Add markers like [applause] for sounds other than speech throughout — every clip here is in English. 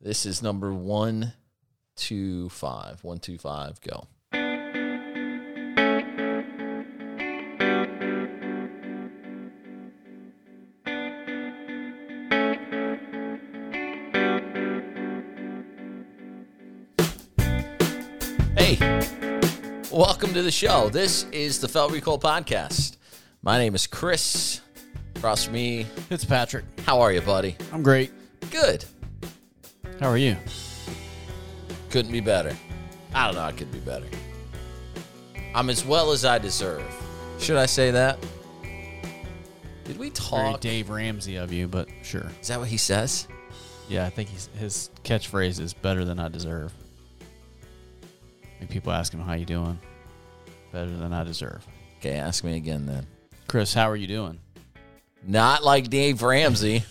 This is number one, two, five. One, two, five, go. Hey, welcome to the show. This is the Felt Recoil Podcast. My name is Chris. Across from me, It's Patrick. how are you, buddy? I'm great. Good. How are you? Couldn't be better. I don't know. I could be better. I'm as well as I deserve. Should I say that? Did we Very talk? Dave Ramsey of you, but sure. Is that what he says? Yeah, I think he's, his catchphrase is better than I deserve. Like people ask him, how you doing? Better than I deserve. Okay, ask me again then. Chris, how are you doing? Not like Dave Ramsey.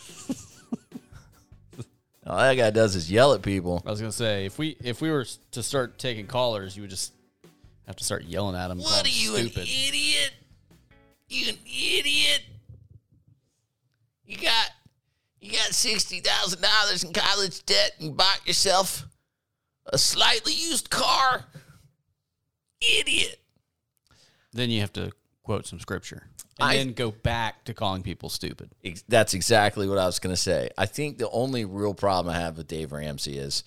All that guy does is yell at people. I was gonna say if we if we were to start taking callers, you would just have to start yelling at him. What are you, stupid. an idiot? You an idiot? You got you got sixty thousand dollars in college debt and bought yourself a slightly used car. Idiot. Then you have to quote some scripture and I- then go back to calling people stupid. Ex- That's exactly what I was going to say. I think the only real problem I have with Dave Ramsey is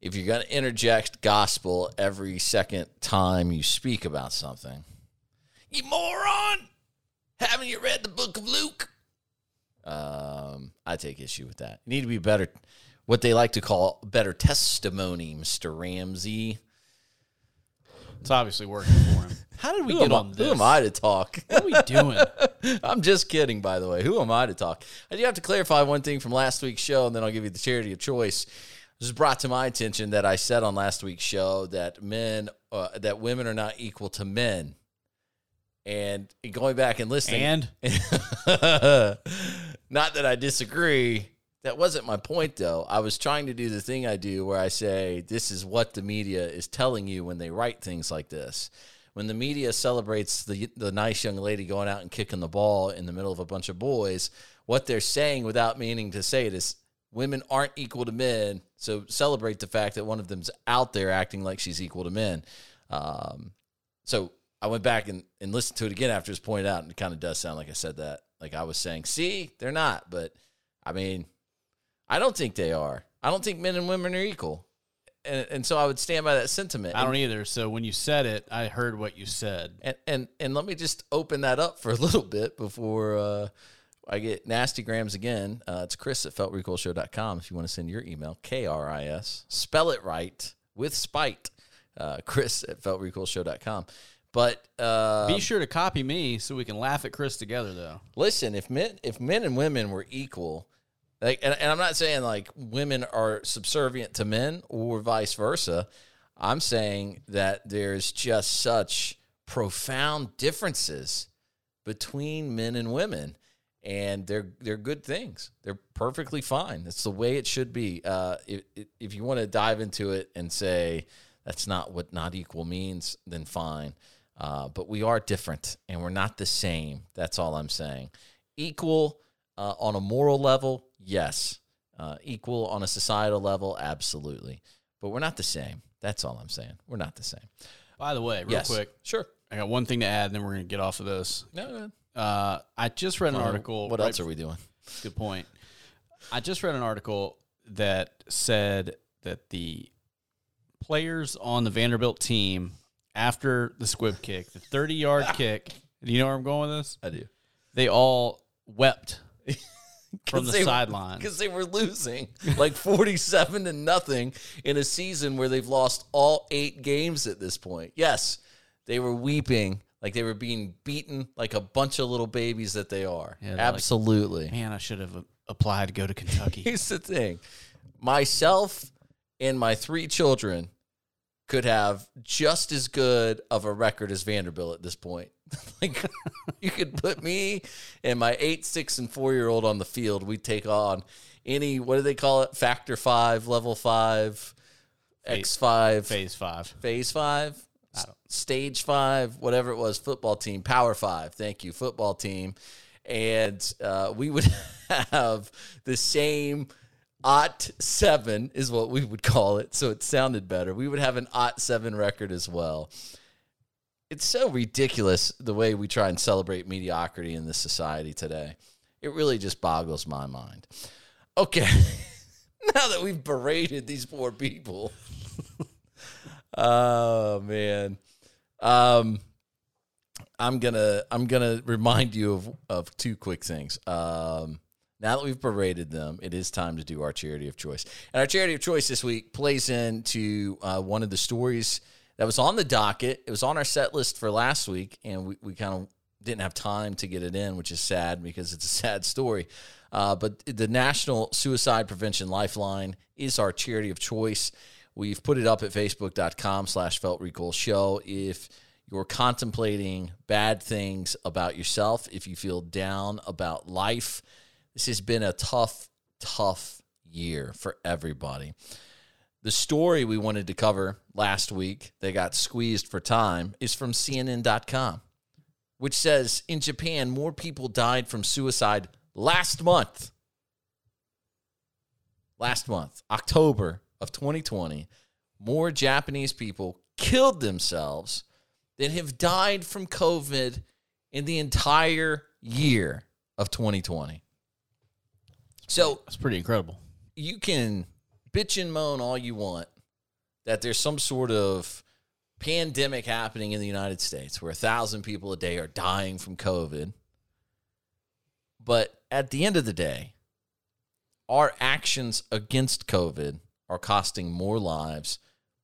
if you're going to interject gospel every second time you speak about something. You moron! Haven't you read the book of Luke? Um, I take issue with that. You need to be better, what they like to call better testimony, Mr. Ramsey. It's obviously working for him. How did we Who get am, I, on this? who am I to talk? What are we doing? [laughs] I'm just kidding, by the way. Who am I to talk? I do have to clarify one thing from last week's show, and then I'll give you the charity of choice. This was brought to my attention that I said on last week's show that men, uh, that women are not equal to men. And going back and listening, and [laughs] not that I disagree. That wasn't my point, though. I was trying to do the thing I do where I say, this is what the media is telling you when they write things like this. When the media celebrates the, the nice young lady going out and kicking the ball in the middle of a bunch of boys, what they're saying without meaning to say it is women aren't equal to men. So celebrate the fact that one of them's out there acting like she's equal to men. Um, so I went back and, and listened to it again after it was pointed out, and it kind of does sound like I said that. Like I was saying, see, they're not. But I mean, I don't think they are. I don't think men and women are equal. And, and so I would stand by that sentiment. I don't either. So when you said it, I heard what you said. And and and let me just open that up for a [laughs] little bit before uh, I get nasty grams again. Uh, it's Chris at feltrecoilshow.com if you want to send your email. K R I S. Spell it right with spite. Uh, Chris at feltrecoilshow.com. But uh, Be sure to copy me so we can laugh at Chris together, though. listen, if men if men and women were equal, like and, and I'm not saying like women are subservient to men or vice versa. I'm saying that there's just such profound differences between men and women and they're they're good things. They're perfectly fine. That's the way it should be. Uh, if if you want to dive into it and say that's not what not equal means, then fine. Uh, but we are different and we're not the same. That's all I'm saying. Equal uh, on a moral level, yes. Uh, equal on a societal level, absolutely. But we're not the same. That's all I'm saying. We're not the same. By the way, real yes. quick, Sure. I got one thing to add, and then we're going to get off of this. No, no. Uh, I just read an article. What right else are we doing? Good point. I just read an article that said that the players on the Vanderbilt team after the squib kick, the 30 yard [laughs] kick, do you know where I'm going with this? I do. They all wept [laughs] from [laughs] the sideline. because they were losing like 47 to nothing in a season where they've lost all eight games at this point. Yes, they were weeping like they were being beaten like a bunch of little babies that they are. Yeah, they're like, Absolutely. Man, I should have uh, applied to go to Kentucky. [laughs] Here's the thing myself and my three children could have just as good of a record as Vanderbilt at this point. [laughs] like you could put me and my eight, six, and four year old on the field. We'd take on any what do they call it? Factor five, level five, X five, Phase five. phase five, stage five, whatever it was, football team, power five. Thank you, football team. And uh, we would [laughs] have the same OT seven is what we would call it, so it sounded better. We would have an OT seven record as well. It's so ridiculous the way we try and celebrate mediocrity in this society today. It really just boggles my mind. Okay, [laughs] now that we've berated these poor people, [laughs] oh man, um, I'm gonna I'm gonna remind you of of two quick things. Um, now that we've berated them, it is time to do our charity of choice. And our charity of choice this week plays into uh, one of the stories that was on the docket. It was on our set list for last week, and we, we kind of didn't have time to get it in, which is sad because it's a [laughs] sad story. Uh, but the National Suicide Prevention Lifeline is our charity of choice. We've put it up at facebook.com slash felt recoil show. If you're contemplating bad things about yourself, if you feel down about life, this has been a tough, tough year for everybody. The story we wanted to cover last week, they got squeezed for time, is from CNN.com, which says in Japan, more people died from suicide last month. Last month, October of 2020, more Japanese people killed themselves than have died from COVID in the entire year of 2020. So That's pretty incredible. you can bitch and moan all you want that there's some sort of pandemic happening in the United States where a thousand people a day are dying from COVID. But at the end of the day, our actions against COVID are costing more lives,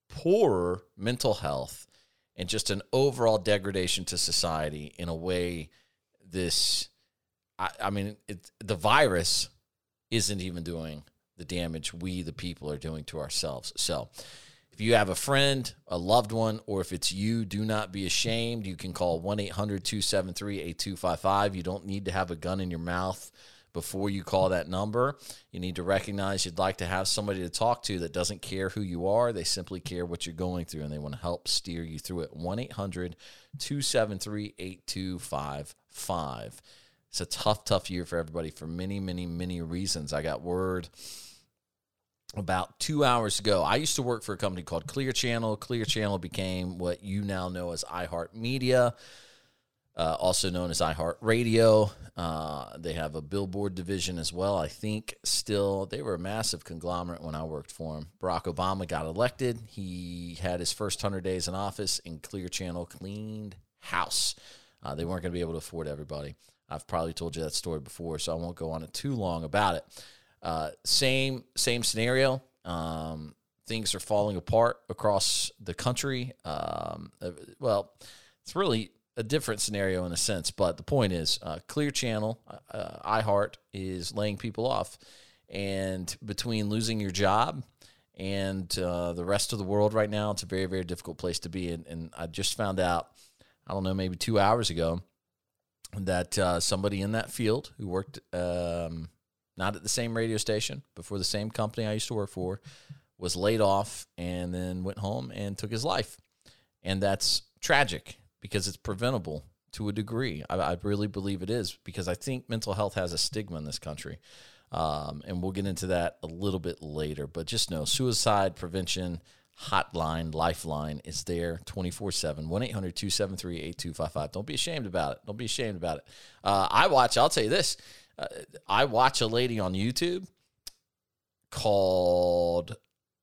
poorer mental health, and just an overall degradation to society in a way this I, I mean it, the virus isn't even doing the damage we, the people, are doing to ourselves. So, if you have a friend, a loved one, or if it's you, do not be ashamed. You can call 1 800 273 8255. You don't need to have a gun in your mouth before you call that number. You need to recognize you'd like to have somebody to talk to that doesn't care who you are. They simply care what you're going through and they want to help steer you through it. 1 800 273 8255. It's a tough, tough year for everybody for many, many, many reasons. I got word about two hours ago. I used to work for a company called Clear Channel. Clear Channel became what you now know as iHeartMedia, uh, also known as iHeartRadio. Uh, they have a billboard division as well. I think still they were a massive conglomerate when I worked for them. Barack Obama got elected. He had his first 100 days in office, and Clear Channel cleaned house. Uh, they weren't going to be able to afford everybody. I've probably told you that story before, so I won't go on it too long about it. Uh, same same scenario. Um, things are falling apart across the country. Um, uh, well, it's really a different scenario in a sense, but the point is, uh, Clear Channel, uh, iHeart is laying people off, and between losing your job and uh, the rest of the world right now, it's a very very difficult place to be. And, and I just found out, I don't know, maybe two hours ago that uh, somebody in that field who worked um, not at the same radio station, but for the same company I used to work for, was laid off and then went home and took his life. And that's tragic because it's preventable to a degree. I, I really believe it is because I think mental health has a stigma in this country. Um, and we'll get into that a little bit later. But just know suicide prevention hotline, lifeline is there 24 7, 1 800 273 8255. Don't be ashamed about it. Don't be ashamed about it. Uh, I watch, I'll tell you this uh, I watch a lady on YouTube called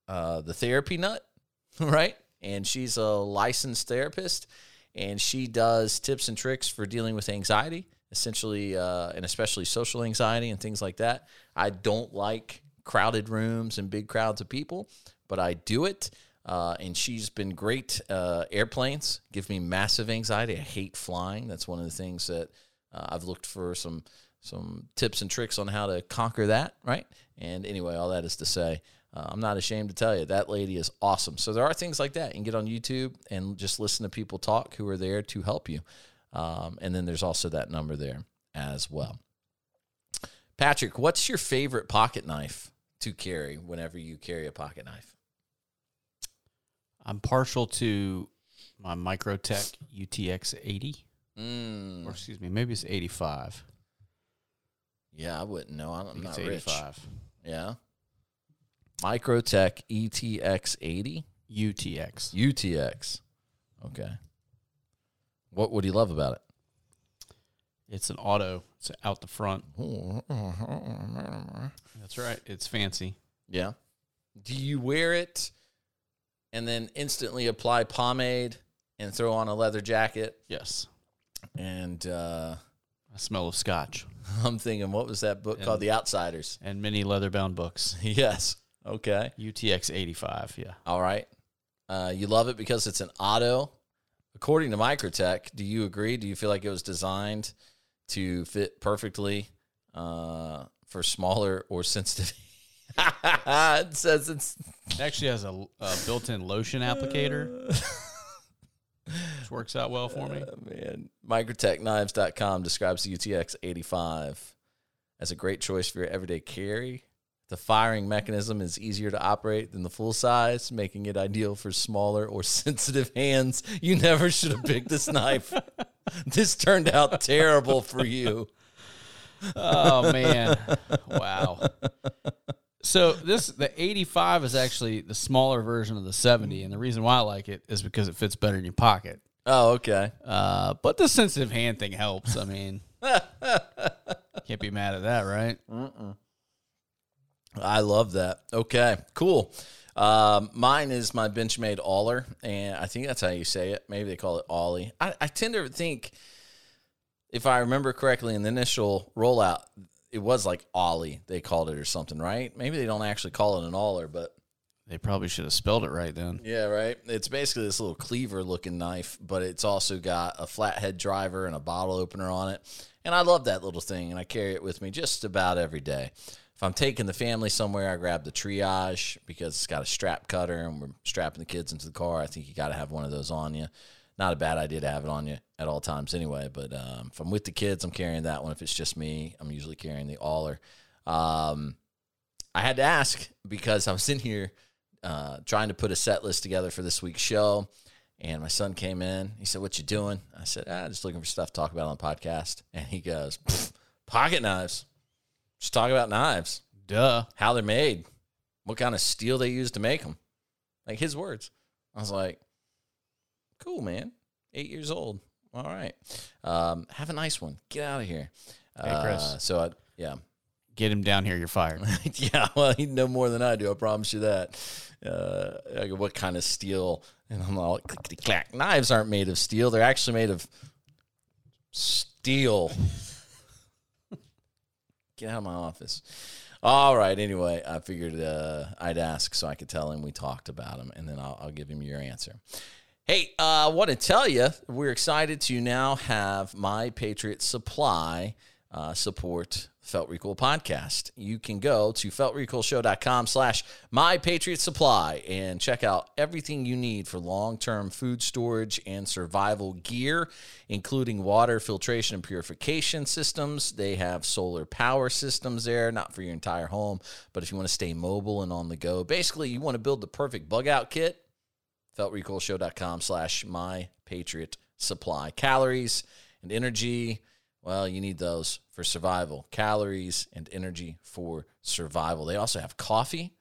uh, The Therapy Nut, [laughs] right? And she's a licensed therapist and she does tips and tricks for dealing with anxiety, essentially, uh, and especially social anxiety and things like that. I don't like crowded rooms and big crowds of people, but I do it. Uh, and she's been great. Uh, airplanes give me massive anxiety. I hate flying. That's one of the things that uh, I've looked for some some tips and tricks on how to conquer that. Right. And anyway, all that is to say, uh, I'm not ashamed to tell you that lady is awesome. So there are things like that. You can get on YouTube and just listen to people talk who are there to help you. Um, and then there's also that number there as well. Patrick, what's your favorite pocket knife to carry whenever you carry a pocket knife? I'm partial to my Microtech UTX 80, Mm, or excuse me, maybe it's 85. Yeah, I wouldn't know. I'm not rich. Yeah. Microtech ETX 80 UTX. UTX. Okay. What would you love about it? It's an auto. It's out the front. [laughs] That's right. It's fancy. Yeah. Do you wear it and then instantly apply pomade and throw on a leather jacket? Yes. And uh, A smell of scotch [laughs] I'm thinking, what was that book called? The Outsiders. and many leather bound books. [laughs] yes. Okay. UTX 85. Yeah. All right. Uh, you love it because it's an auto. According to Microtech, do you agree? Do you feel like it was designed to fit perfectly uh, for smaller or sensitive? [laughs] it says it's It actually has a, a built in lotion applicator, which works out well for me. Uh, [laughs] man, microtechknives.com describes the UTX 85 as a great choice for your everyday carry. The firing mechanism is easier to operate than the full size, making it ideal for smaller or [laughs] sensitive hands. You never should have picked this knife. [laughs] This turned out terrible for you. Oh man. Wow. So this the 85 is actually the smaller version of the 70 and the reason why I like it is because it fits better in your pocket. Oh, okay. Uh, but the sensitive hand thing helps. I mean, [laughs] can't be mad at that, right? I love that. Okay, cool. Um, mine is my Benchmade Aller, and I think that's how you say it. Maybe they call it Ollie. I, I tend to think, if I remember correctly, in the initial rollout, it was like Ollie they called it or something, right? Maybe they don't actually call it an Aller, but They probably should have spelled it right then. yeah, right. It's basically this little cleaver looking knife, but it's also got a flathead driver and a bottle opener on it. And I love that little thing, and I carry it with me just about every day. If I'm taking the family somewhere, I grab the triage because it's got a strap cutter and we're strapping the kids into the car. I think you got to have one of those on you. Not a bad idea to have it on you at all times anyway. But um, if I'm with the kids, I'm carrying that one. If it's just me, I'm usually carrying the Aller. Um, I had to ask because I was in here uh, trying to put a set list together for this week's show. And my son came in. He said, "What you doing?" I said, "Ah, just looking for stuff to talk about on the podcast." And he goes, "Pocket knives. Just talk about knives, Duh. how they're made, what kind of steel they use to make them." Like his words. I was like, "Cool, man. Eight years old. All right. Um, have a nice one. Get out of here." Hey, Chris. Uh, so I, yeah, Get him down here, you're fired. [laughs] yeah, well, he'd know more than I do. I promise you that. Uh, go, what kind of steel? And I'm all clickety clack. Knives aren't made of steel. They're actually made of steel. Get out of my office. All right. Anyway, I figured uh, I'd ask so I could tell him we talked about him, and then I'll, I'll give him your answer. Hey, uh, I want to tell you we're excited to now have My Patriot Supply uh, support Felt Recoil podcast. You can go to feltrecoilshow.com slash My Patriot Supply and check out everything you need for long-term food storage and survival gear, including water filtration and purification systems. They have solar power systems there, not for your entire home, but if you want to stay mobile and on the go. Basically, you want to build the perfect bug out kit, feltrecoilshow.com slash my patriot supply. Calories and energy. Well you need those for survival. Calories and energy for survival. They also have coffee.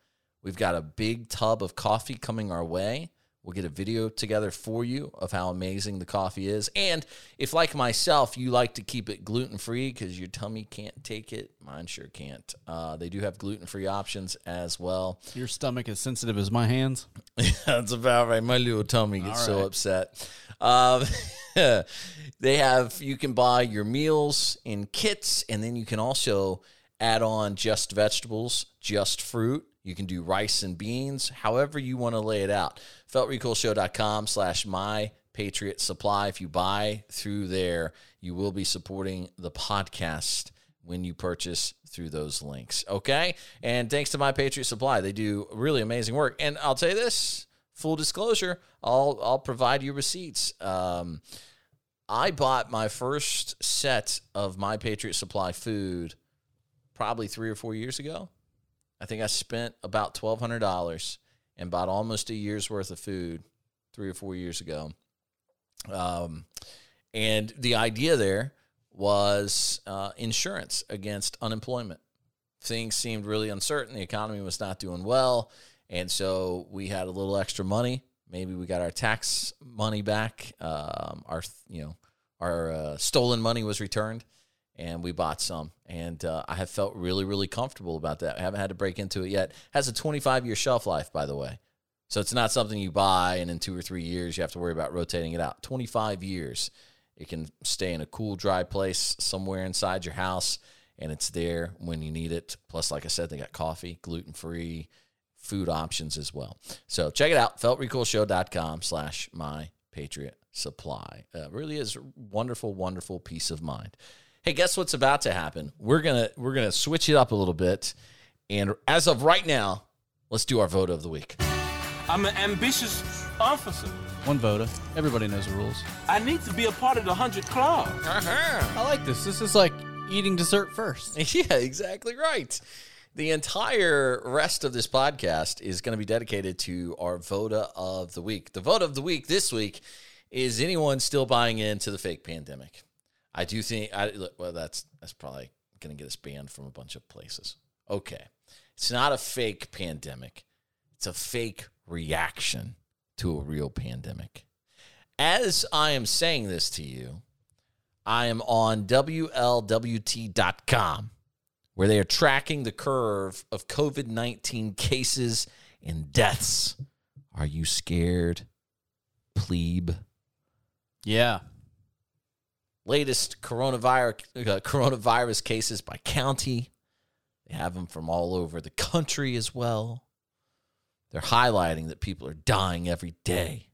We've got a big tub of coffee coming our way we'll get a video together for you of how amazing the coffee is and if like myself you like to keep it gluten-free because your tummy can't take it mine sure can't uh, they do have gluten-free options as well Your stomach is sensitive as my hands. Yeah, [laughs] that's about right. My little tummy gets All so upset. Um, [laughs] they have you can buy your meals in kits, and then you can also add on just vegetables, just fruit. You can do rice and beans, however you want to lay it out. Feltrecoilshow.com slash my Patriot Supply. If you buy through there, you will be supporting the podcast when you purchase through those links. Okay. And thanks to My Patriot Supply, they do really amazing work. And I'll tell you this full disclosure, I'll, I'll provide you receipts. Um, I bought my first set of My Patriot Supply food probably three or four years ago. I think I spent about $1,200 and bought almost a year's worth of food three or four years ago. Um, and the idea there was uh, insurance against unemployment. things seemed really uncertain. The economy was not doing well. And so we had a little extra money. Maybe we got our tax money back. Um, our, you know, our uh, stolen money was returned and we bought some. And uh, I have felt really, really comfortable about that. I haven't had to break into it yet. has a 25 year shelf life, by the way. So it's not something you buy and in two or three years you have to worry about rotating it out. 25 years. It can stay in a cool, dry place somewhere inside your house and it's there when you need it. Plus, like I said, they got coffee, gluten free, food options as well. So check it out, feltrecoilshow.com slash my patriot supply. Uh, really is wonderful, wonderful peace of mind. Hey, guess what's about to happen? We're gonna we're gonna switch it up a little bit. And as of right now, let's do our vote of the week. I'm an ambitious officer. One voter. Everybody knows the rules. I need to be a part of the 100 Club. Uh-huh. I like this. This is like eating dessert first. [laughs] Yeah, exactly right. The entire rest of this podcast is going to be dedicated to our Voda of the week. The Voda of the week this week is anyone still buying into the fake pandemic? I do think I well that's that's probably going to get us banned from a bunch of places. Okay. It's not a fake pandemic. It's a fake reaction to a real pandemic. As I am saying this to you, I am on WLWT.com where they are tracking the curve of COVID 19 cases and deaths. Are you scared, plebe? Yeah. Latest coronavirus, uh, coronavirus cases by county. They have them from all over the country as well. They're highlighting that people are dying every day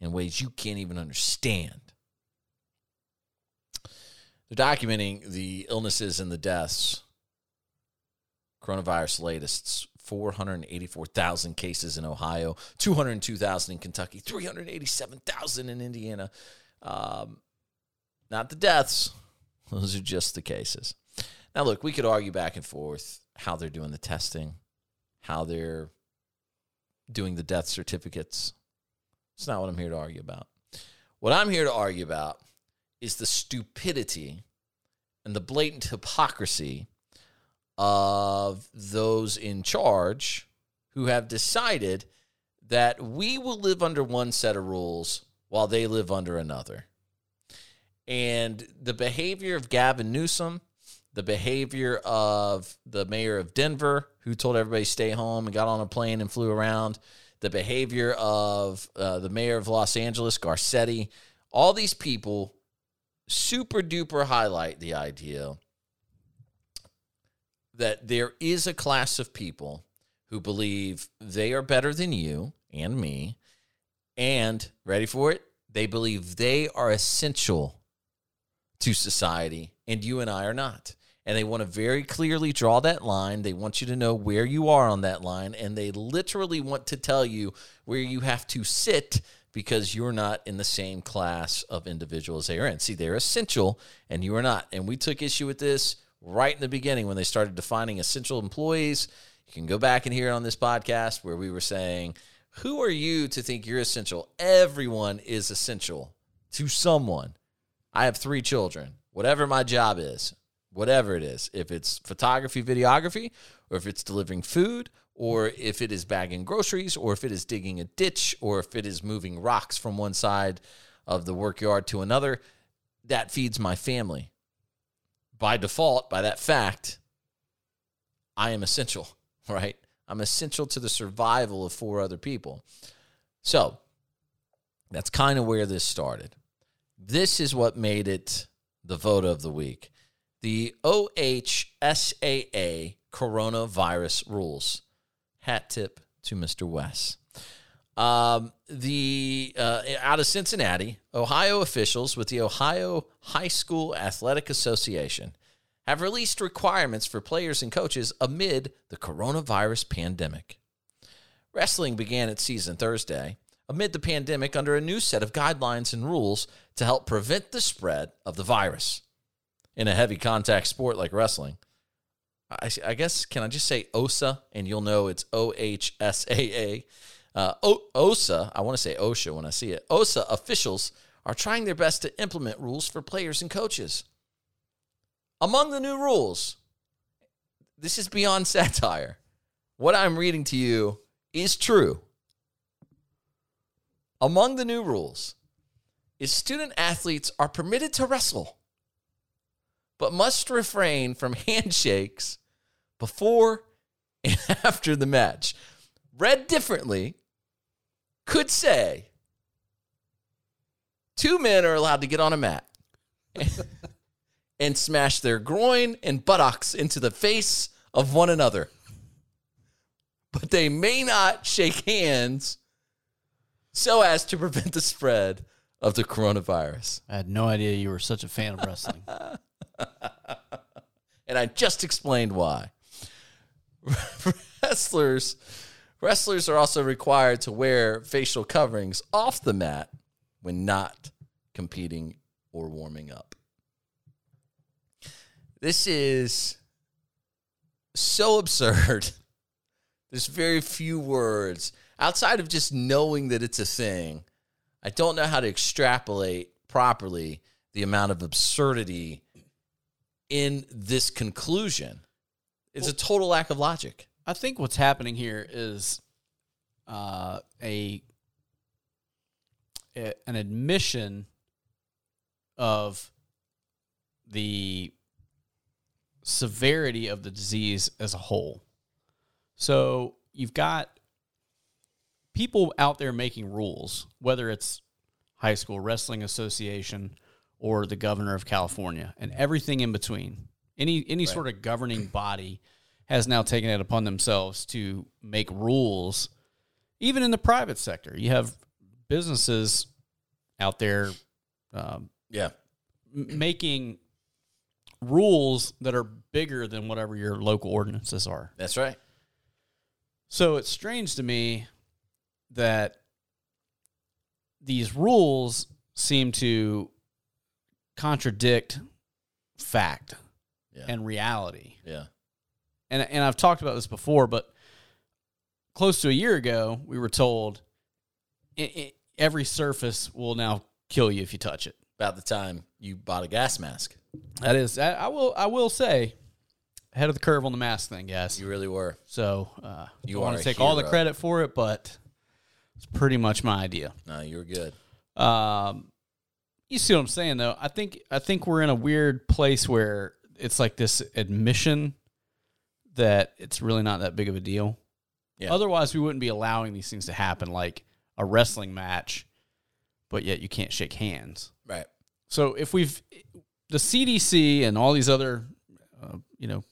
in ways you can't even understand. They're documenting the illnesses and the deaths. Coronavirus latest 484,000 cases in Ohio, 202,000 in Kentucky, 387,000 in Indiana. Um, not the deaths, those are just the cases. Now, look, we could argue back and forth how they're doing the testing, how they're doing the death certificates. It's not what I'm here to argue about. What I'm here to argue about is the stupidity and the blatant hypocrisy of those in charge who have decided that we will live under one set of rules while they live under another. And the behavior of Gavin Newsom, the behavior of the mayor of Denver, who told everybody stay home and got on a plane and flew around, the behavior of uh, the mayor of Los Angeles, Garcetti, all these people super duper highlight the idea that there is a class of people who believe they are better than you and me. And ready for it? They believe they are essential to society, and you and I are not. And they want to very clearly draw that line. They want you to know where you are on that line, and they literally want to tell you where you have to sit because you're not in the same class of individuals they are in. See, they're essential, and you are not. And we took issue with this right in the beginning when they started defining essential employees. You can go back and hear it on this podcast where we were saying, Who are you to think you're essential? Everyone is essential to someone. I have three children. Whatever my job is, whatever it is, if it's photography, videography, or if it's delivering food, or if it is bagging groceries, or if it is digging a ditch, or if it is moving rocks from one side of the workyard to another, that feeds my family. By default, by that fact, I am essential, [laughs] right? I'm essential to the survival of four other people. So that's kind of where this started. This is what made it the vote of the week. The OHSAA coronavirus rules. Hat tip to Mr. Wes. Um, the uh, out of Cincinnati, Ohio officials with the Ohio High School Athletic Association have released requirements for players and coaches amid the coronavirus pandemic. Wrestling began its season Thursday amid the pandemic under a new set of guidelines and rules to help prevent the spread of the virus. In a heavy contact sport like wrestling, I, I guess, can I just say OSA and you'll know it's O H S A A? Uh, OSA, I want to say OSHA when I see it. OSA officials are trying their best to implement rules for players and coaches. Among the new rules, this is beyond [laughs] satire. What I'm reading to you is true. Among the new rules is student athletes are permitted to wrestle, but must refrain from [laughs] handshakes before and [laughs] after the match. Read differently, could say two men are allowed to get on a mat [laughs] and smash their groin and buttocks into the face of one another. But they may not shake hands so as to prevent the spread of the coronavirus. I had no idea you were such a fan of wrestling. [laughs] And I just explained why. wrestlers wrestlers are also required to wear facial coverings off the mat when not competing or warming up. This is so absurd. There's very few words outside of just knowing that it's a thing. I don't know how to extrapolate properly the amount of absurdity in this conclusion. It's a total lack of logic. I think what's happening here is uh, a, a an admission of the severity of the disease as a whole. So you've got people out there making rules, whether it's high school wrestling association or the governor of California and everything in between. Any any sort of governing body has now taken it upon themselves to make rules even in the private sector. You have businesses out there um, Yeah. making rules that are bigger than whatever your local ordinances are. That's right. So it's strange to me that these rules seem to contradict fact Yeah. and reality. Yeah. And and I've talked about this before, but close to a year ago, we were told i i every surface will now kill you if you touch it. About the time you bought a gas mask. That is, I, I will, I will say, ahead of the curve on the mask thing, guys. You really were. So uh, You want to take all the credit for it, but it's pretty much my idea. No, you were good. Um, you see what I'm saying, though. I think I think we're in a weird place where it's like this admission that it's really not that big of a deal. Yeah. Otherwise, we wouldn't be allowing these things to happen, like a wrestling match, but yet you can't shake hands. Right. So if we've the CDC and all these other, uh, you know,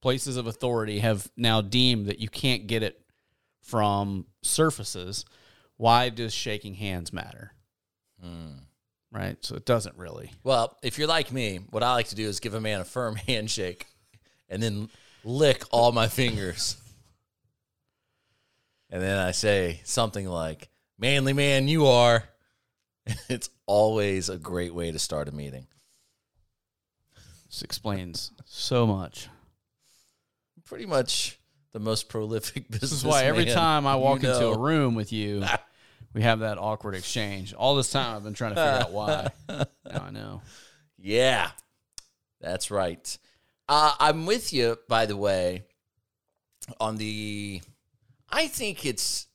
places of authority have now deemed that you can't get it from surfaces, why does shaking hands matter? Hmm. Right. So it doesn't really. Well, if you're like me, what I like to do is give a man a firm [laughs] handshake and then lick all my fingers. [laughs] And then I say something like, Manly man, you are. [laughs] It's always a great way to start a meeting. This explains so much. Pretty much the most prolific business. [laughs] This is why every time I walk you into a room with you, [laughs] we have that awkward exchange. All this time I've been trying to figure out why. [laughs] Now I know. Yeah, that's right. Uh, I'm with you, by the way, on the. I think it's.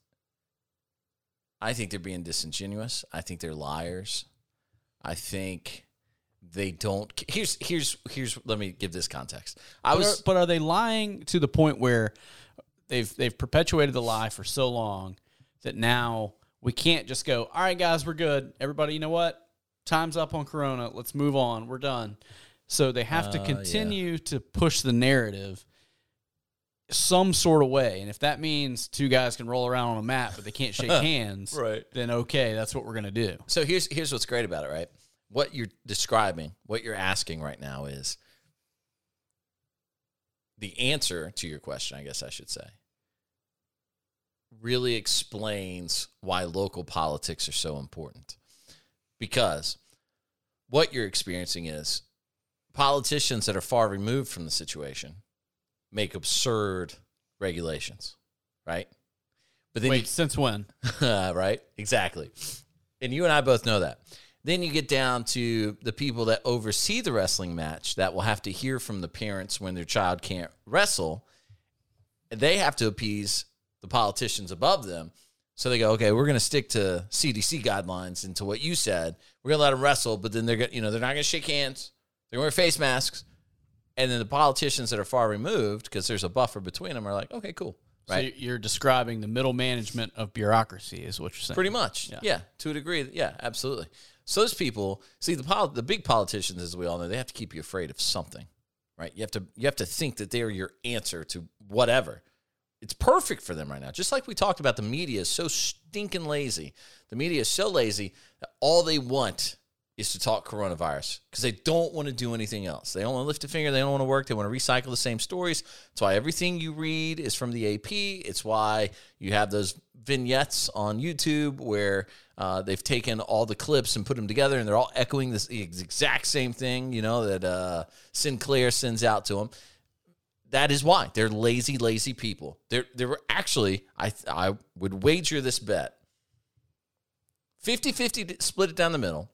I think they're being disingenuous. I think they're liars. I think they don't. Here's here's here's. Let me give this context. I But was are, but are they lying to the point where they've they've perpetuated the lie for so long that now we can't just go, all right, guys, we're good. Everybody, you know what? Time's up on Corona. Let's move on. We're done. So they have to Uh, yeah. continue to push the narrative some sort of way. And if that means two guys can roll around on a mat but they can't shake [laughs] hands, Right. then okay, that's what we're gonna do. So here's here's what's great about it, right? What you're describing, what you're asking right now is the answer to your question, I guess I should say. Really explains why local politics are so important. Because what you're experiencing is politicians that are far removed from the situation make absurd regulations, right? But then you Wait, since when? [laughs] right? Exactly. And you and I both know that. Then you get down to the people that oversee the wrestling match that will have to hear from the parents when their child can't wrestle. They have to appease the politicians above them. So they go, okay, we're going to stick to CDC guidelines and to what you said. We're going to let them wrestle, but then they're going, you know, they're not going to shake hands. They're going to wear face masks. And then the politicians that are far removed, because there's a buffer between them, are like, okay, cool, So right? you're describing the middle management of bureaucracy, is what you're saying. Pretty much. Yeah. Yeah. to a degree. Yeah, absolutely. So those people, see the pol- the big politicians as we all know, they have to keep you afraid of something. Right? You have to you have to think that they're your answer to whatever. It's perfect for them right now. Just like we talked about the media is so stinking lazy. The media is so lazy that all they want is to talk coronavirus because they don't want to do anything else. They don't want to lift a finger. They don't want to work. They want to recycle the same stories. That's why everything you read is from the AP. It's why you have those vignettes on YouTube where uh, they've taken all the clips and put them together and they're all echoing this exact same thing, you know, that uh, Sinclair sends out to them. That is why they're lazy, lazy people. They're they were actually I I would wager this bet 50-50 split it down the middle.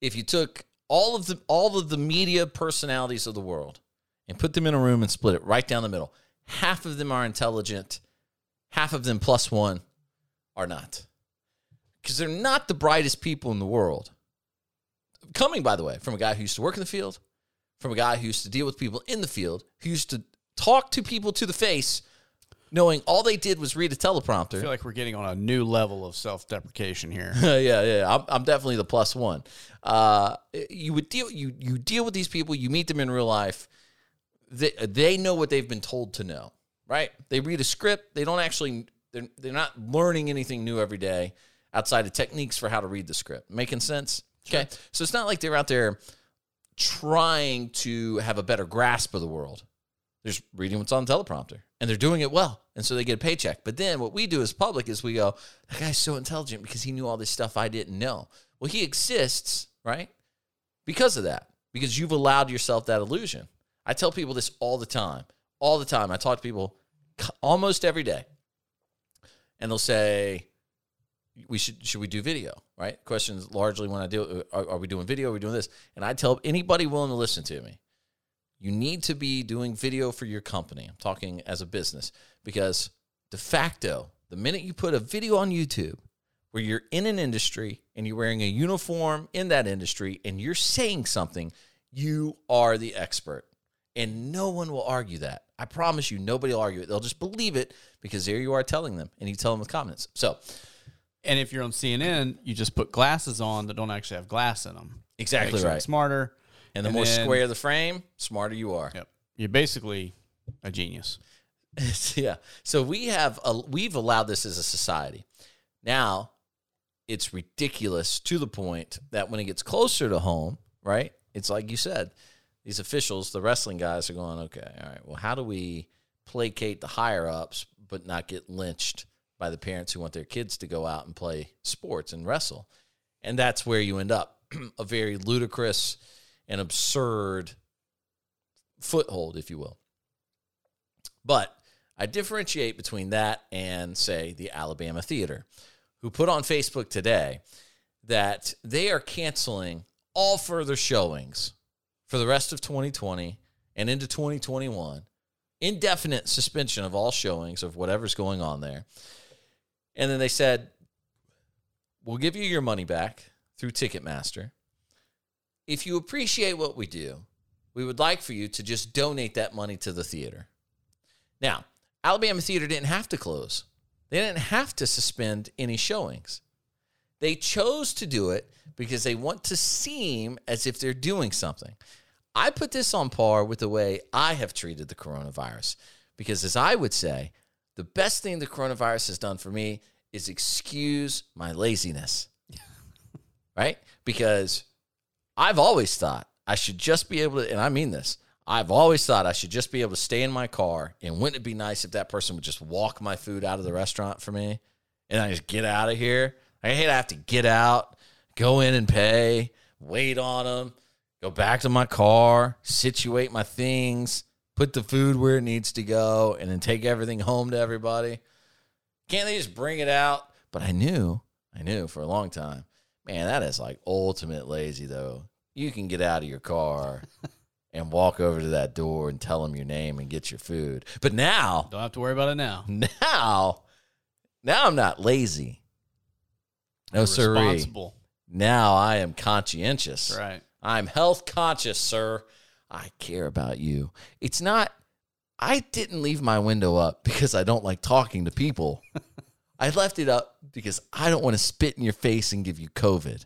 If you took all of the all of the media personalities of the world and put them in a room and split it right down the middle, half of them are intelligent, half of them plus one are not. Because they're not the brightest people in the world. Coming, by the way, from a guy who used to work in the field, from a guy who used to deal with people in the field, who used to talk to people to the face, knowing all they did was read a teleprompter. I feel like we're getting on a new level of self deprecation here. [laughs] yeah, yeah. I'm, I'm definitely the plus one. Uh, you would deal you you deal with these people. You meet them in real life. They they know what they've been told to know, right? They read a script. They don't actually. They're they're not learning anything new every day outside of techniques for how to read the script. Making sense? Okay. So it's not like they're out there trying to have a better grasp of the world. They're just reading what's on the teleprompter and they're doing it well. And so they get a paycheck. But then what we do as public is we go, that guy's so intelligent because he knew all this stuff I didn't know. Well, he exists, right? Because of that, because you've allowed yourself that illusion. I tell people this all the time, all the time. I talk to people almost every day. And they'll say, we should should we do video right questions largely when i do are, are we doing video are we doing this and i tell anybody willing to listen to me you need to be doing video for your company i'm talking as a business because de facto the minute you put a video on youtube where you're in an industry and you're wearing a uniform in that industry and you're saying something you are the expert and no one will argue that i promise you nobody will argue it they'll just believe it because there you are telling them and you tell them with confidence so And if you're on CNN, you just put glasses on that don't actually have glass in them. Exactly Makes right. Smarter. And the more then- square the frame, smarter you are. Yep. You're basically a genius. [laughs] yeah. So we have a, we've allowed this as a society. Now, it's ridiculous to the point that when it gets closer to home, right? It's like you said, these officials, the wrestling guys are going, okay, all right, well, how do we placate the higher ups but not get lynched by the parents who want their kids to go out and play sports and wrestle? And that's where you end up [clears throat] a very ludicrous and absurd foothold, if you will. But I differentiate between that and, say, the Alabama Theater, who put on Facebook today that they are canceling all further showings for the rest of 2020 and into 2021. Indefinite suspension of all showings of whatever's going on there. And then they said, we'll give you your money back through Ticketmaster. If you appreciate what we do, we would like for you to just donate that money to the theater. Now, Alabama Theater didn't have to close. They didn't have to suspend any showings. They chose to do it because they want to seem as if they're doing something. I put this on par with the way I have treated the coronavirus because, as I would say, the best thing the coronavirus has done for me is excuse my laziness. [laughs] right? Because I've always thought I should just be able to, and I mean this, I've always thought I should just be able to stay in my car. And wouldn't it be nice if that person would just walk my food out of the restaurant for me and I just get out of here? I hate to have to get out, go in and pay, wait on them, go back to my car, situate my things, put the food where it needs to go, and then take everything home to everybody. Can't they just bring it out? But I knew I knew for a long time. Man, that is like ultimate lazy though. You can get out of your car [laughs] and walk over to that door and tell them your name and get your food. But now, Don't have to worry about it now. [laughs] now, now I'm not lazy. No, sir. Responsible. Now I am conscientious. Right. I'm health conscious, sir. I care about you. It's not, I didn't leave my window up because I don't like talking to people. [laughs] I left it up because I don't want to spit in your face and give you COVID.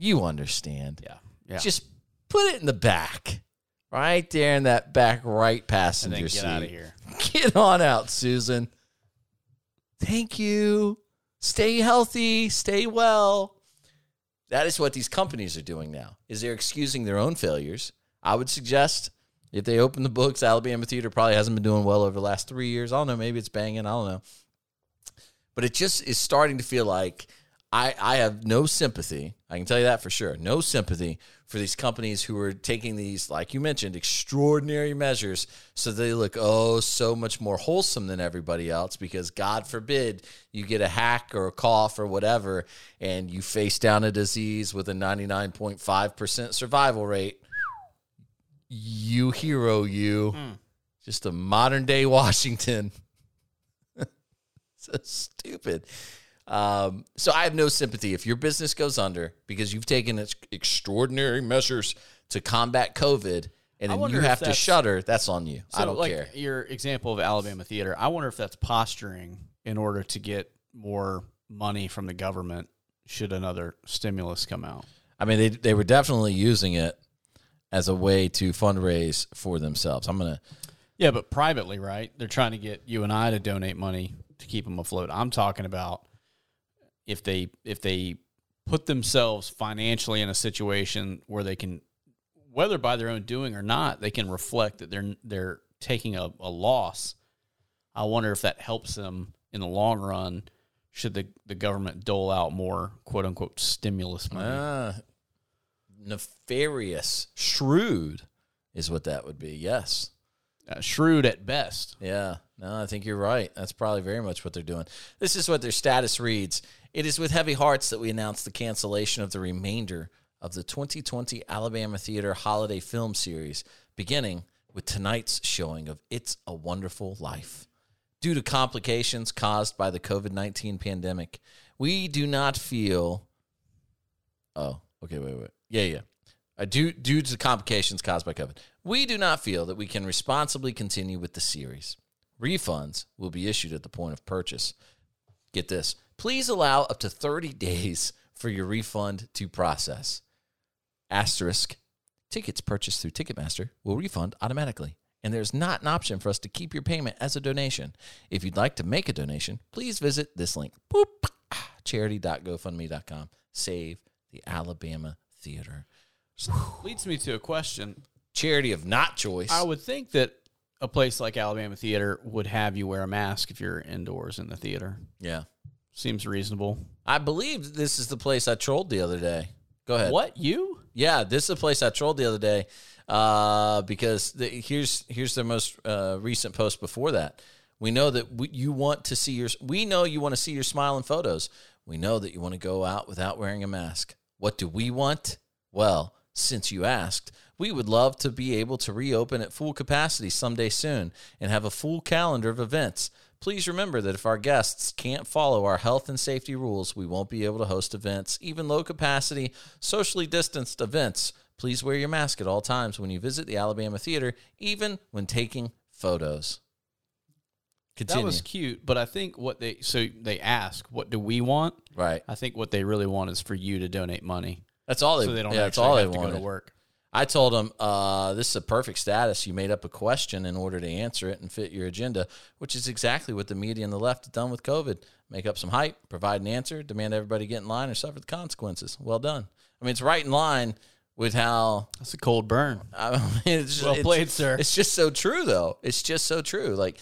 You understand. Yeah. Yeah. Just put it in the back, right there in that back right and passenger then get seat. out of here. [laughs] Get on out, Susan. Thank you. Stay healthy. Stay well. That is what these companies are doing now. Is they're excusing their own failures. I would suggest if they open the books, Alabama Theater probably hasn't been doing well over the last three years. I don't know. Maybe it's banging. I don't know. But it just is starting to feel like I, I have no sympathy. I can tell you that for sure. No sympathy for these companies who are taking these, like you mentioned, extraordinary measures so they look, oh, so much more wholesome than everybody else because God forbid you get a hack or a cough or whatever and you face down a disease with a 99.5% survival rate. You hero, you. Hmm. Just a modern day [laughs] Washington. [laughs] so stupid. Um, so I have no sympathy if your business goes under because you've taken ex- extraordinary measures to combat COVID, and then you have to shutter. That's on you. I don't like care. your example of Alabama Theater, I wonder if that's posturing in order to get more money from the government should another stimulus come out. I mean, they they were definitely using it as a way to fundraise for themselves. I'm gonna. Yeah, but privately, right? They're trying to get you and I to donate money to keep them afloat. I'm talking about if they if they put themselves financially in a situation where they can whether by their own doing or not, they can reflect that they're they're taking a, a loss. I wonder if that helps them in the long run should the, the government dole out more quote unquote stimulus money. Ah, nefarious, shrewd, is what that would be. Yes. Uh, shrewd at best. Yeah, no, I think you're right. That's probably very much what they're doing. This is what their status reads. It is with heavy hearts that we announce the cancellation of the remainder of the 2020 Alabama Theater Holiday Film Series, beginning with tonight's showing of It's a Wonderful Life. Due to complications caused by the COVID 19 pandemic, we do not feel. Oh, okay, wait, wait. Yeah, yeah. Uh, due, due to complications caused by COVID, we do not feel that we can responsibly continue with the series. Refunds will be issued at the point of purchase. Get this. Please allow up to 30 days for your refund to process. Asterisk. Tickets purchased through Ticketmaster will refund automatically, and there's not an option for us to keep your payment as a donation. If you'd like to make a donation, please visit this link. Boop. Ah, Charity.gofundme.com. Save the Alabama Theater. Leads me to a question. Charity of not choice. I would think that a place like Alabama Theater would have you wear a mask if you're indoors in the theater. yeah. Seems reasonable. I believe this is the place I trolled the other day. Go ahead. What you? Yeah, this is the place I trolled the other day uh, because the, here's here's the most uh, recent post before that. We know that we, you want to see your. We know you want to see your smiling photos. We know that you want to go out without wearing a mask. What do we want? Well, since you asked, we would love to be able to reopen at full capacity someday soon and have a full calendar of events. Please remember that if our guests can't follow our health and safety rules, we won't be able to host events, even low capacity, socially distanced events. Please wear your mask at all times when you visit the Alabama Theater, even when taking photos. Continue. That was cute, but I think what they so they ask, what do we want? right. I think what they really want is for you to donate money, That's all they. so they don't yeah, that's actually all they have to go to work. I told him, uh, this is a perfect status. You made up a question in order to answer it and fit your agenda, which is exactly what the media and the left have done with COVID. Make up some hype, provide an answer, demand everybody get in line or suffer the consequences. Well done. I mean, it's right in line with how That's a cold burn. I [laughs] mean, it's just, Well it's- played, sir. It's just so true, though. It's just so true. Like,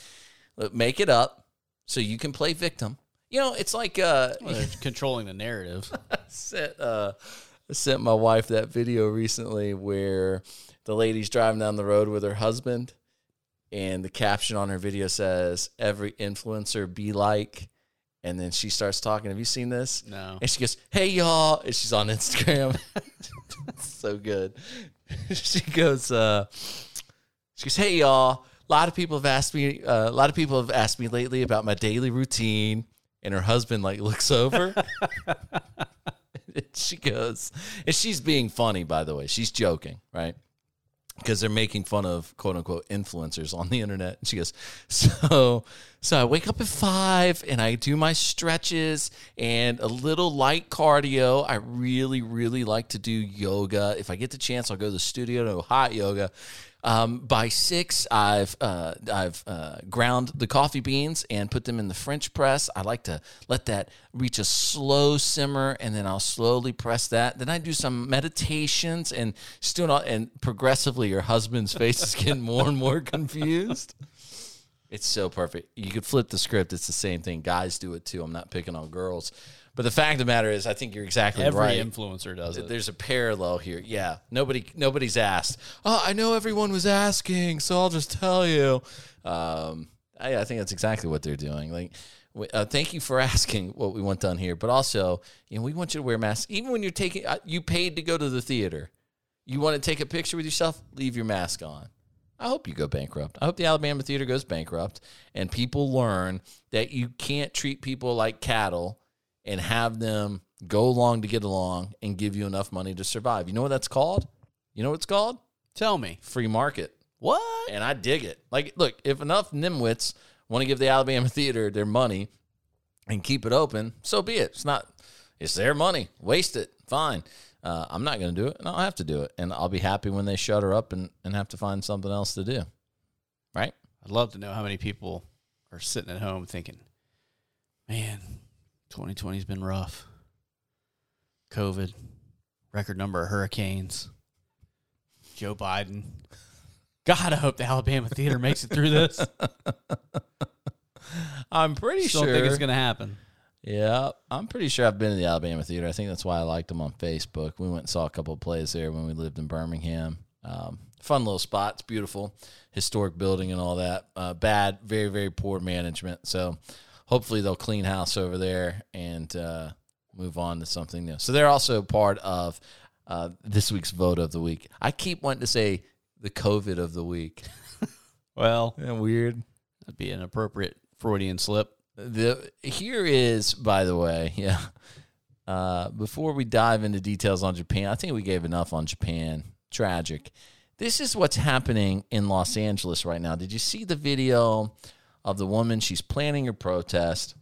look, make it up so you can play victim. You know, it's like uh, Well, controlling the narrative. [laughs] sent uh I sent my wife that video recently where the lady's driving down the road with her husband and the caption on her video says every influencer be like And then she starts talking. Have you seen this? No. And she goes, "Hey y'all," and she's on Instagram. [laughs] so good. [laughs] she goes, uh, she goes, "Hey y'all." A lot of people have asked me. Uh, a lot of people have asked me lately about my daily routine. And her husband like looks over. [laughs] [laughs] she goes, and she's being funny, by the way. She's joking, right? because they're making fun of quote unquote influencers on the internet. And she goes, so so I wake up at five and I do my stretches and a little light cardio. I really really like to do yoga. If I get the chance, I'll go to the studio to hot yoga. Um, by six, I've uh, I've uh, ground the coffee beans and put them in the French press. I like to let that reach a slow simmer, and then I'll slowly press that. Then I do some meditations and still not. And progressively, your husband's face is getting more and more confused. It's so perfect. You could flip the script. It's the same thing. Guys do it too. I'm not picking on girls. But the fact of the matter is, I think you're exactly Every right. Every influencer does it. There's a parallel here. Yeah, nobody nobody's asked. Oh, I know everyone was asking, so I'll just tell you. Um, I, I think that's exactly what they're doing. Like, uh, thank you for [laughs] asking what we want done here, but also, you know, we want you to wear masks even when you're taking. Uh, you paid to go to the theater. You want to take a picture with yourself? Leave your mask on. I hope you go bankrupt. I hope the Alabama theater goes bankrupt and people learn that you can't treat people like cattle and have them go along to get along and give you enough money to survive. You know what that's called? You know what it's called? Tell me. Free market. What? And I dig it. Like, look, if enough nimwits want to give the Alabama [laughs] theater their money and keep it open, so be it. It's not, it's their money. Waste it. Fine. Uh, I'm not going to do it, and I'll have to do it. And I'll be happy when they shut her up and, and have to find something else to do. Right? I'd love to know how many people are sitting at home thinking, man, 2020's been rough. COVID, record number of hurricanes, Joe Biden. God, I hope the Alabama theater makes it through this. [laughs] I'm pretty Just sure. don't think it's going to happen. Yeah, I'm pretty sure I've been to the Alabama Theater. I think that's why I liked them on Facebook. We went and saw a couple of plays there when we lived in Birmingham. Um, fun little spot. It's beautiful, historic building and all that. Uh, bad, very, very poor management. So hopefully they'll clean house over there and uh, move on to something new. So they're also part of uh, this week's vote of the week. I keep wanting to say the COVID of the week. [laughs] Well, Isn't weird? that'd be an appropriate Freudian slip. The here is, by the way, [laughs] yeah. Uh, before we dive into details on Japan, I think we gave enough on Japan. Tragic. This is what's happening in Los Angeles right now. Did you see the video of the woman? She's planning her protest.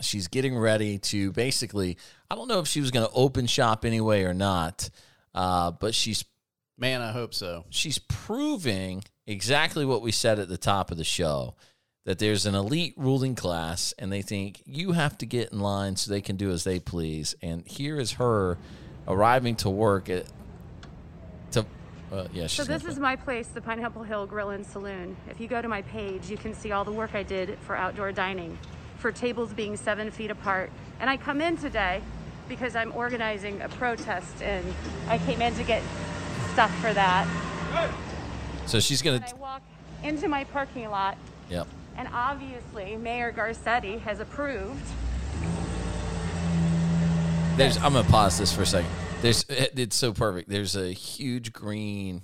She's getting ready to basically. I don't know if she was going to open shop anyway or not, uh, but she's Man, I hope so. she's proving exactly what we said at the top of the show that there's an elite ruling class and they think you have to get in line so they can do as they please and here is her arriving to work at yeah So this is my place, the Pineapple Hill Grill and Saloon. If you go to my page, you can see all the work I did for outdoor dining, for tables being seven feet apart. And I come in today because I'm organizing a protest, and I came in to get stuff for that. so she's gonna And I walk into my parking lot, yep and obviously Mayor Garcetti has approved. There's. I'm gonna pause this for a second. There's. It's so perfect. There's a huge green.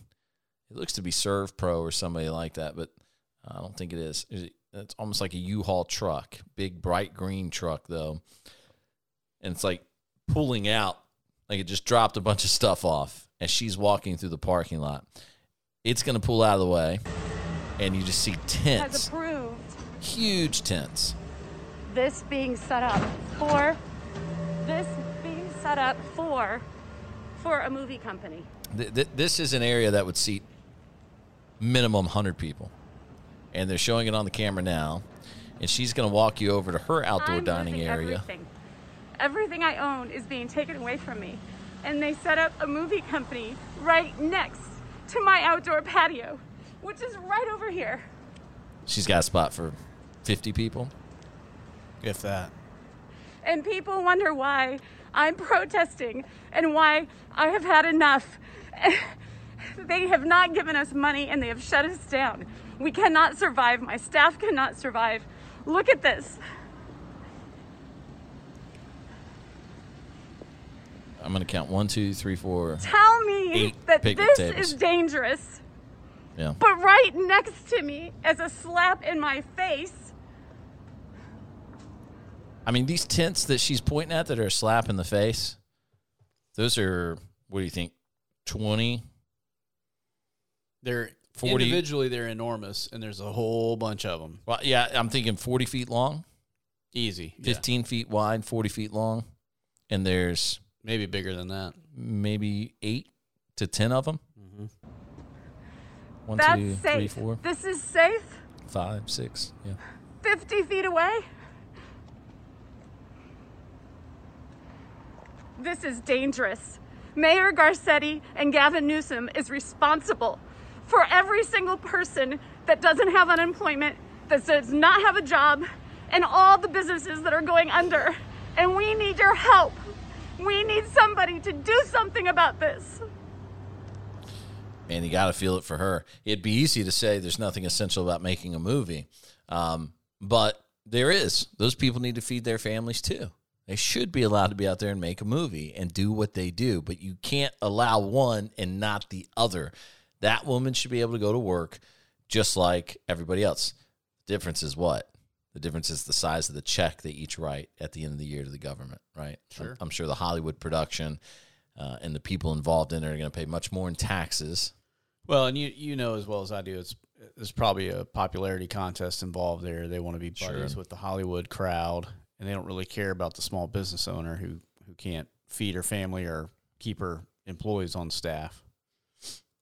It looks to be Servpro or somebody like that, but I don't think it is. It's almost like a U-Haul truck, big bright green truck though, and it's like pulling out, like it just dropped a bunch of stuff off as she's walking through the parking lot. It's gonna pull out of the way, and you just see Has tents, approved huge tents. this being set up for this being set up for for a movie company. Th- th- this is an area that would seat minimum 100 people. And they're showing it on the camera now. And she's going to walk you over to her outdoor I'm dining losing area. Everything. everything I own is being taken away from me. And they set up a movie company right next to my outdoor patio, which is right over here. She's got a spot for 50 people. If that. And people wonder why I'm protesting and why I have had enough. [laughs] they have not given us money and they have shut us down. We cannot survive. My staff cannot survive. Look at this. I'm going to count one, two, three, four. Tell me that this tables. is dangerous. Yeah. But right next to me as a slap in my face I mean, these tents that she's pointing at that are a slap in the face, those are, what do you think, 20? They're 40 individually they're enormous, and there's a whole bunch of them. Well, yeah, I'm thinking 40 feet long, Easy, yeah. 15 feet wide, 40 feet long. And there's maybe bigger than that. maybe eight to 10 of them. Mm-hmm. One, that's two, three, four, This is safe. five, six. Yeah. 50 feet away. This is dangerous. Mayor Garcetti and Gavin Newsom is responsible for every single person that doesn't have unemployment, that does not have a job, and all the businesses that are going under. And we need your help. We need somebody to do something about this. and you got to feel it for her. It'd be easy to say there's nothing essential about making a movie, um, but there is. Those people need to feed their families too. They should be allowed to be out there and make a movie and do what they do, but you can't allow one and not the other. That woman should be able to go to work just like everybody else. The difference is what? The difference is the size of the check they each write at the end of the year to the government, right? Sure. I'm, I'm sure the Hollywood production uh, and the people involved in it are going to pay much more in taxes Well, and you you know as well as I do, it's there's probably a popularity contest involved there. They want to be buddies Sure. with the Hollywood crowd, and they don't really care about the small business owner who who can't feed her family or keep her employees on staff,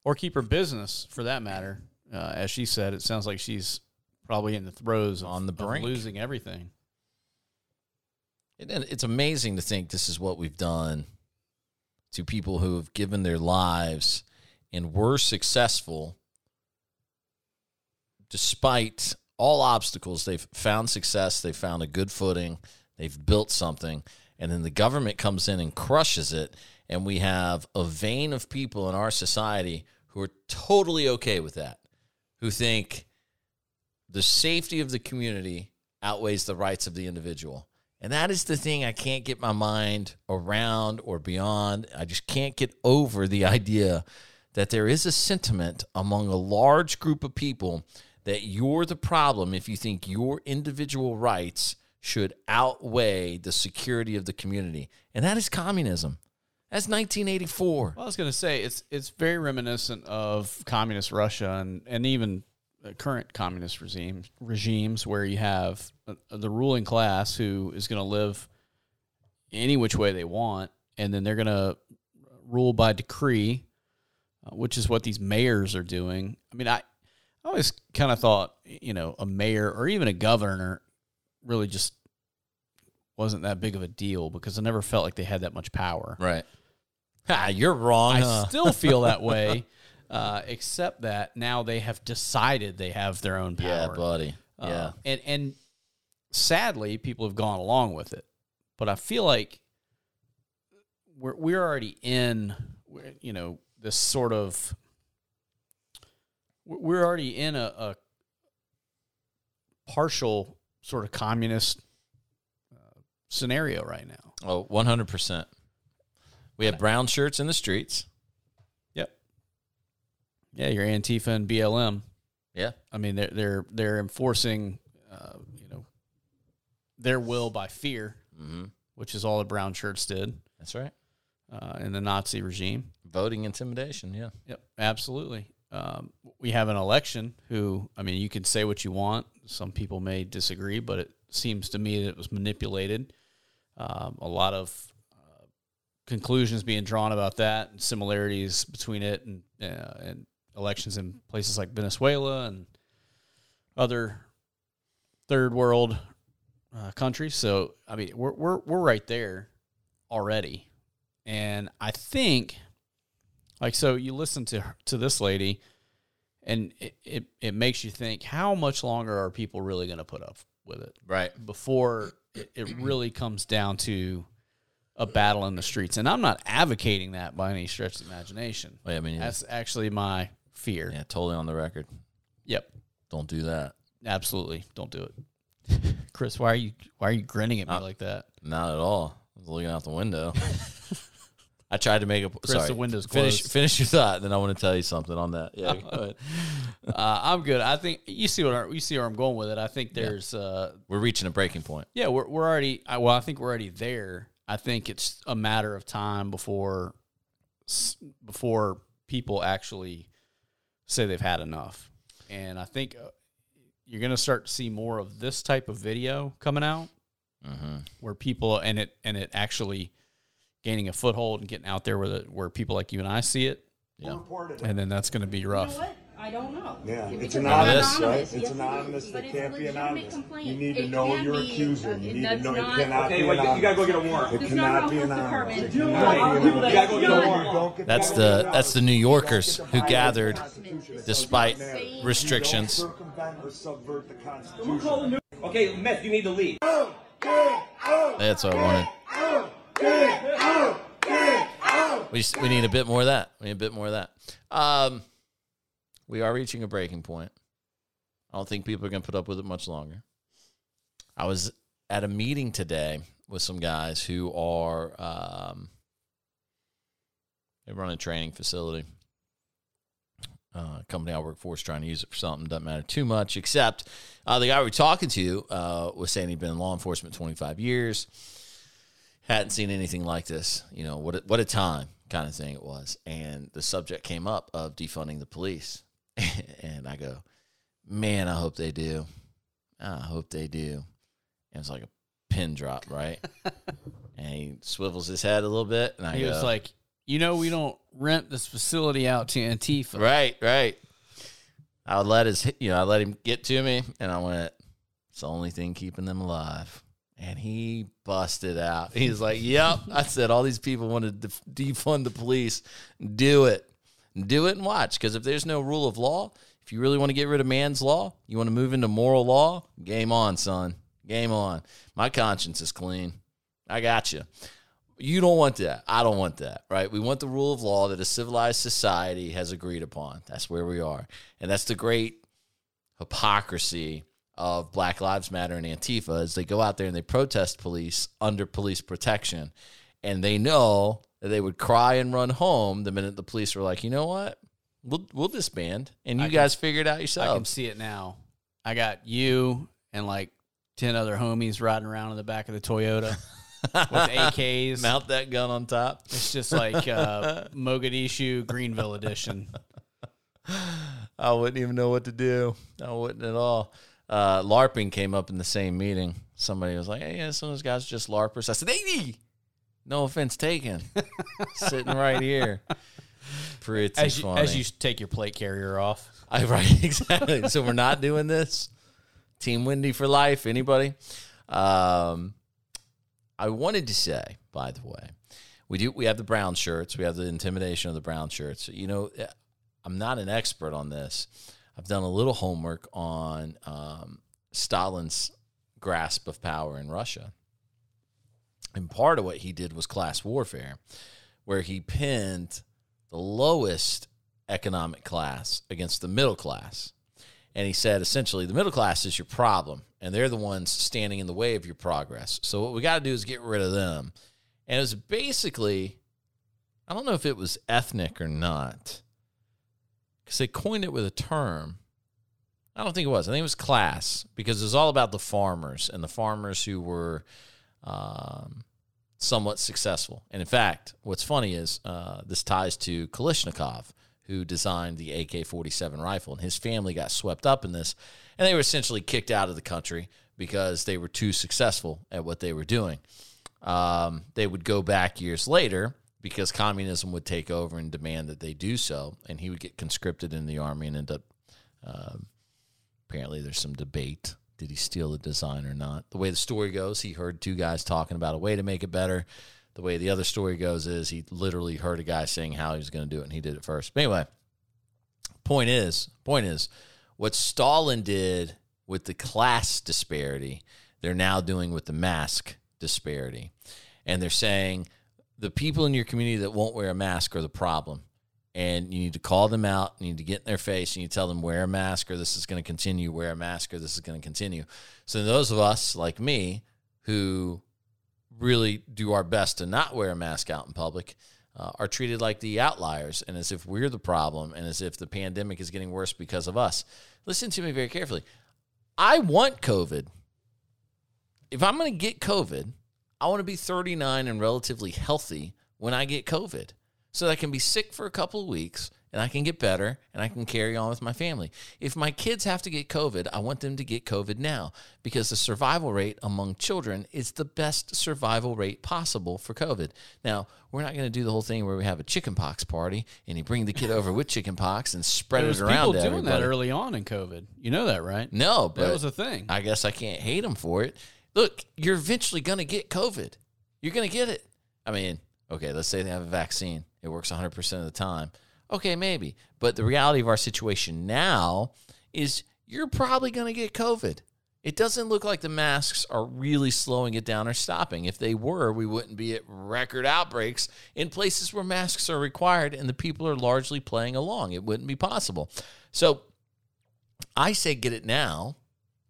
or keep her business for that matter. Uh, as she said, it sounds like she's probably in the throes On the of brink. losing everything. And it's amazing to think this is what we've done to people who have given their lives and were successful despite all obstacles. They've found success, they've found a good footing, they've built something, and then the government comes in and crushes it. And we have a vein of people in our society who are totally okay with that, who think the safety of the community outweighs the rights of the individual. And that is the thing I can't get my mind around or beyond. I just can't get over the idea that there is a sentiment among a large group of people that you're the problem if you think your individual rights should outweigh the security of the community. And that is communism. That's 1984. Well, I was going to say it's it's very reminiscent of communist Russia and and even current communist regimes regimes where you have uh, the ruling class who is going to live any which way they want, and then they're going to rule by decree, uh, which is what these mayors are doing. I mean, I, I always kind of thought you know a mayor or even a governor really just wasn't that big of a deal because I never felt like they had that much power. Right. [laughs] Ha, you're wrong. I huh? still feel that [laughs] way, uh, except that now they have decided they have their own power. yeah, buddy. Uh, Yeah. and and sadly, people have gone along with it. But I feel like we're we're already in, you know, this sort of. We're- already in a, a partial sort of communist uh, scenario right now. Oh, 100%. We have brown shirts in the streets. Yep. Yeah, your Antifa and BLM. Yeah. I mean, they're they're they're enforcing, uh, you know, their will by fear, hmm which is all the brown shirts did That's right. uh, in the Nazi regime. Voting intimidation. Yeah. Yep, absolutely. Um, we have an election. Who, I mean, you can say what you want. Some people may disagree, but it seems to me that it was manipulated. Um, a lot of uh, conclusions being drawn about that, and similarities between it and uh, and elections in places like Venezuela and other third world uh, countries. So, I mean, we're we're we're right there already, and I think like so you listen to to this lady and it, it, it makes you think how much longer are people really going to put up with it Right. before it, it really comes down to a battle in the streets and i'm not advocating that by any stretch of imagination Wait, I mean, that's actually my fear yeah, totally on the record. yep Don't do that. absolutely don't do it [laughs] chris why are you why are you grinning at me Uh, like that Not at all. I was looking out the window. [laughs] I tried to make a Chris, sorry. the window's finish closed. finish your thought, then I want to tell you something on that. Yeah, go ahead. [laughs] Uh, I'm good. I think you see what I- you see where I'm going with it. I think there's uh, We're reaching a breaking point. Yeah, we're we're already. I, well, I think we're already there. I think it's a matter of time before before people actually say they've had enough. And I think uh, you're going to start to see more of this type of video coming out, where people and it and it actually gaining a foothold and getting out there where the, where people like you and I see it, Yeah. and then that's going to be rough. I don't know. Yeah, it's Because anonymous, it's right? It's it is. anonymous. It, They it's can't be anonymous. complaint. You need to It know your be, accuser. You need to that's know. It cannot Okay, be wait, anonymous. you gotta go get a warrant. It cannot be anonymous. It Do cannot be anonymous. You gotta go get a warrant. That's the that's the New Yorkers who gathered despite restrictions. don't circumvent or subvert the Constitution. Okay, Miss, you need to leave. That's what I wanted. We, we need a bit more of that. We need a bit more of that. Um, we are reaching a breaking point. I don't think people are going to put up with it much longer. I was at a meeting today with some guys who are um, they run a training facility. Uh, company I work for is trying to use it for something. Doesn't matter too much, except uh, the guy we were talking to uh, was saying he'd been in law enforcement 25 years hadn't seen anything like this. You know, what a, what a time kind of thing it was. And the subject came up of defunding the police. [laughs] and I go, man, I hope they do. I hope they do. And it's like a pin drop, right? [laughs] and he swivels his head a little bit. And I He go, was like, you know, we don't rent this facility out to Antifa. Right, right. I would let his, you know, I let him get to me, and I went, "It's the only thing keeping them alive." And he busted out. [laughs] He's like, "Yep." I said, "All these people want to def- defund the police. Do it, do it, and watch. Because if there's no rule of law, if you really want to get rid of man's law, you want to move into moral law. Game on, son. Game on. My conscience is clean. I got you." You don't want that. I don't want that, right? We want the rule of law that a civilized society has agreed upon. That's where we are. And that's the great hypocrisy of Black Lives Matter and Antifa is they go out there and they protest police under police protection. And they know that they would cry and run home the minute the police were like, you know what? We'll we'll disband. And you can- guys figure it out yourselves. I can see it now. I got you and like ten other homies riding around in the back of the Toyota with [laughs] AKs. Mount that gun on top. It's just like uh, Mogadishu Greenville edition. [laughs] I wouldn't even know what to do. I wouldn't at all. Uh, LARPing came up in the same meeting. Somebody was like, "Hey, yeah, some of those guys are just LARPers." I said, "Hey, no offense taken." [laughs] Sitting right here, pretty As you, funny. as you take your plate carrier off. I, right, [laughs] exactly. so we're not doing this. Team Wendy for life. Anybody? Um, I wanted to say, by the way, we do. We have the brown shirts. We have the intimidation of the brown shirts. You know, I'm not an expert on this. I've done a little homework on um, Stalin's grasp of power in Russia, and part of what he did was class warfare, where he pinned the lowest economic class against the middle class. And he said essentially the middle class is your problem, and they're the ones standing in the way of your progress. So what we got to do is get rid of them. And it was basically, I don't know if it was ethnic or not, because they coined it with a term. I don't think it was. I think it was class because it was all about the farmers and the farmers who were um, somewhat successful. And in fact, what's funny is uh, this ties to Kalashnikov, who designed the AK 47 rifle. And his family got swept up in this. And they were essentially kicked out of the country because they were too successful at what they were doing. Um, they would go back years later because communism would take over and demand that they do so. And he would get conscripted in the army and end up. Um, apparently, there's some debate. Did he steal the design or not? The way the story goes, he heard two guys talking about a way to make it better. The way the other story goes is he literally heard a guy saying how he was going to do it, and he did it first. But anyway, point is, point is, what Stalin did with the class disparity, they're now doing with the mask disparity, and they're saying the people in your community that won't wear a mask are the problem. And you need to call them out. You need to get in their face. And you tell them wear a mask, or this is going to continue. Wear a mask, or this is going to continue. So those of us like me who really do our best to not wear a mask out in public, uh, are treated like the outliers and as if we're the problem and as if the pandemic is getting worse because of us. Listen to me very carefully. I want COVID. If I'm going to get COVID, I want to be 39 and relatively healthy when I get COVID so that I can be sick for a couple of weeks and I can get better and I can carry on with my family. If my kids have to get COVID, I want them to get COVID now because the survival rate among children is the best survival rate possible for COVID. Now, we're not going to do the whole thing where we have a chickenpox party and you bring the kid over with chickenpox and spread There was it around people doing everybody. that early on in COVID. You know that, right? No, but that was a thing. I guess I can't hate them for it. Look, you're eventually going to get COVID. You're going to get it. I mean, okay, let's say they have a vaccine. It works 100% of the time. Okay, maybe. But the reality of our situation now is you're probably going to get COVID. It doesn't look like the masks are really slowing it down or stopping. If they were, we wouldn't be at record outbreaks in places where masks are required and the people are largely playing along. It wouldn't be possible. So I say get it now.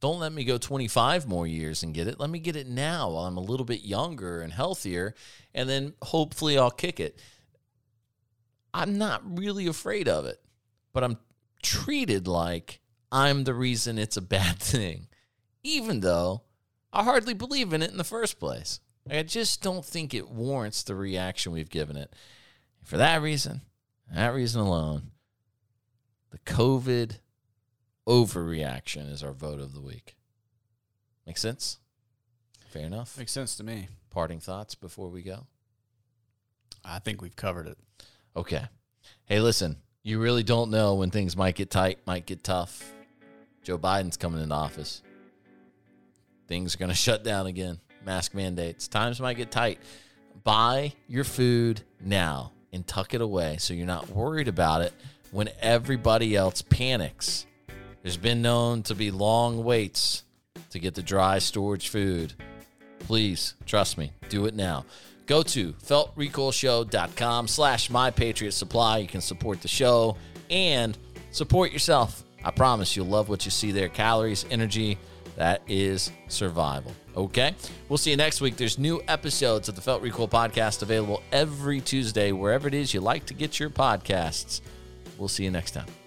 Don't let me go 25 more years and get it. Let me get it now while I'm a little bit younger and healthier, and then hopefully I'll kick it. I'm not really afraid of it, but I'm treated like I'm the reason it's a bad [laughs] thing, even though I hardly believe in it in the first place. I just don't think it warrants the reaction we've given it. For that reason, that reason alone, the COVID overreaction is our vote of the week. Make sense? Fair enough. Makes sense to me. Parting thoughts before we go? I think we've covered it. Okay. Hey, listen, you really don't know when things might get tight, might get tough. Joe Biden's coming into office. Things are going [laughs] to shut down again. Mask mandates. Times might get tight. Buy your food now and tuck it away so you're not worried about it when everybody else panics. There's been known to be long waits to get the dry storage food. Please, trust me, do it now. Go to feltrecoilshow.com slash mypatriotsupply. You can support the show and support yourself. I promise you'll love what you see there. Calories, energy, that is survival. Okay? We'll see you next week. There's new episodes of the Felt Recoil podcast available every Tuesday, wherever it is you like to get your podcasts. We'll see you next time.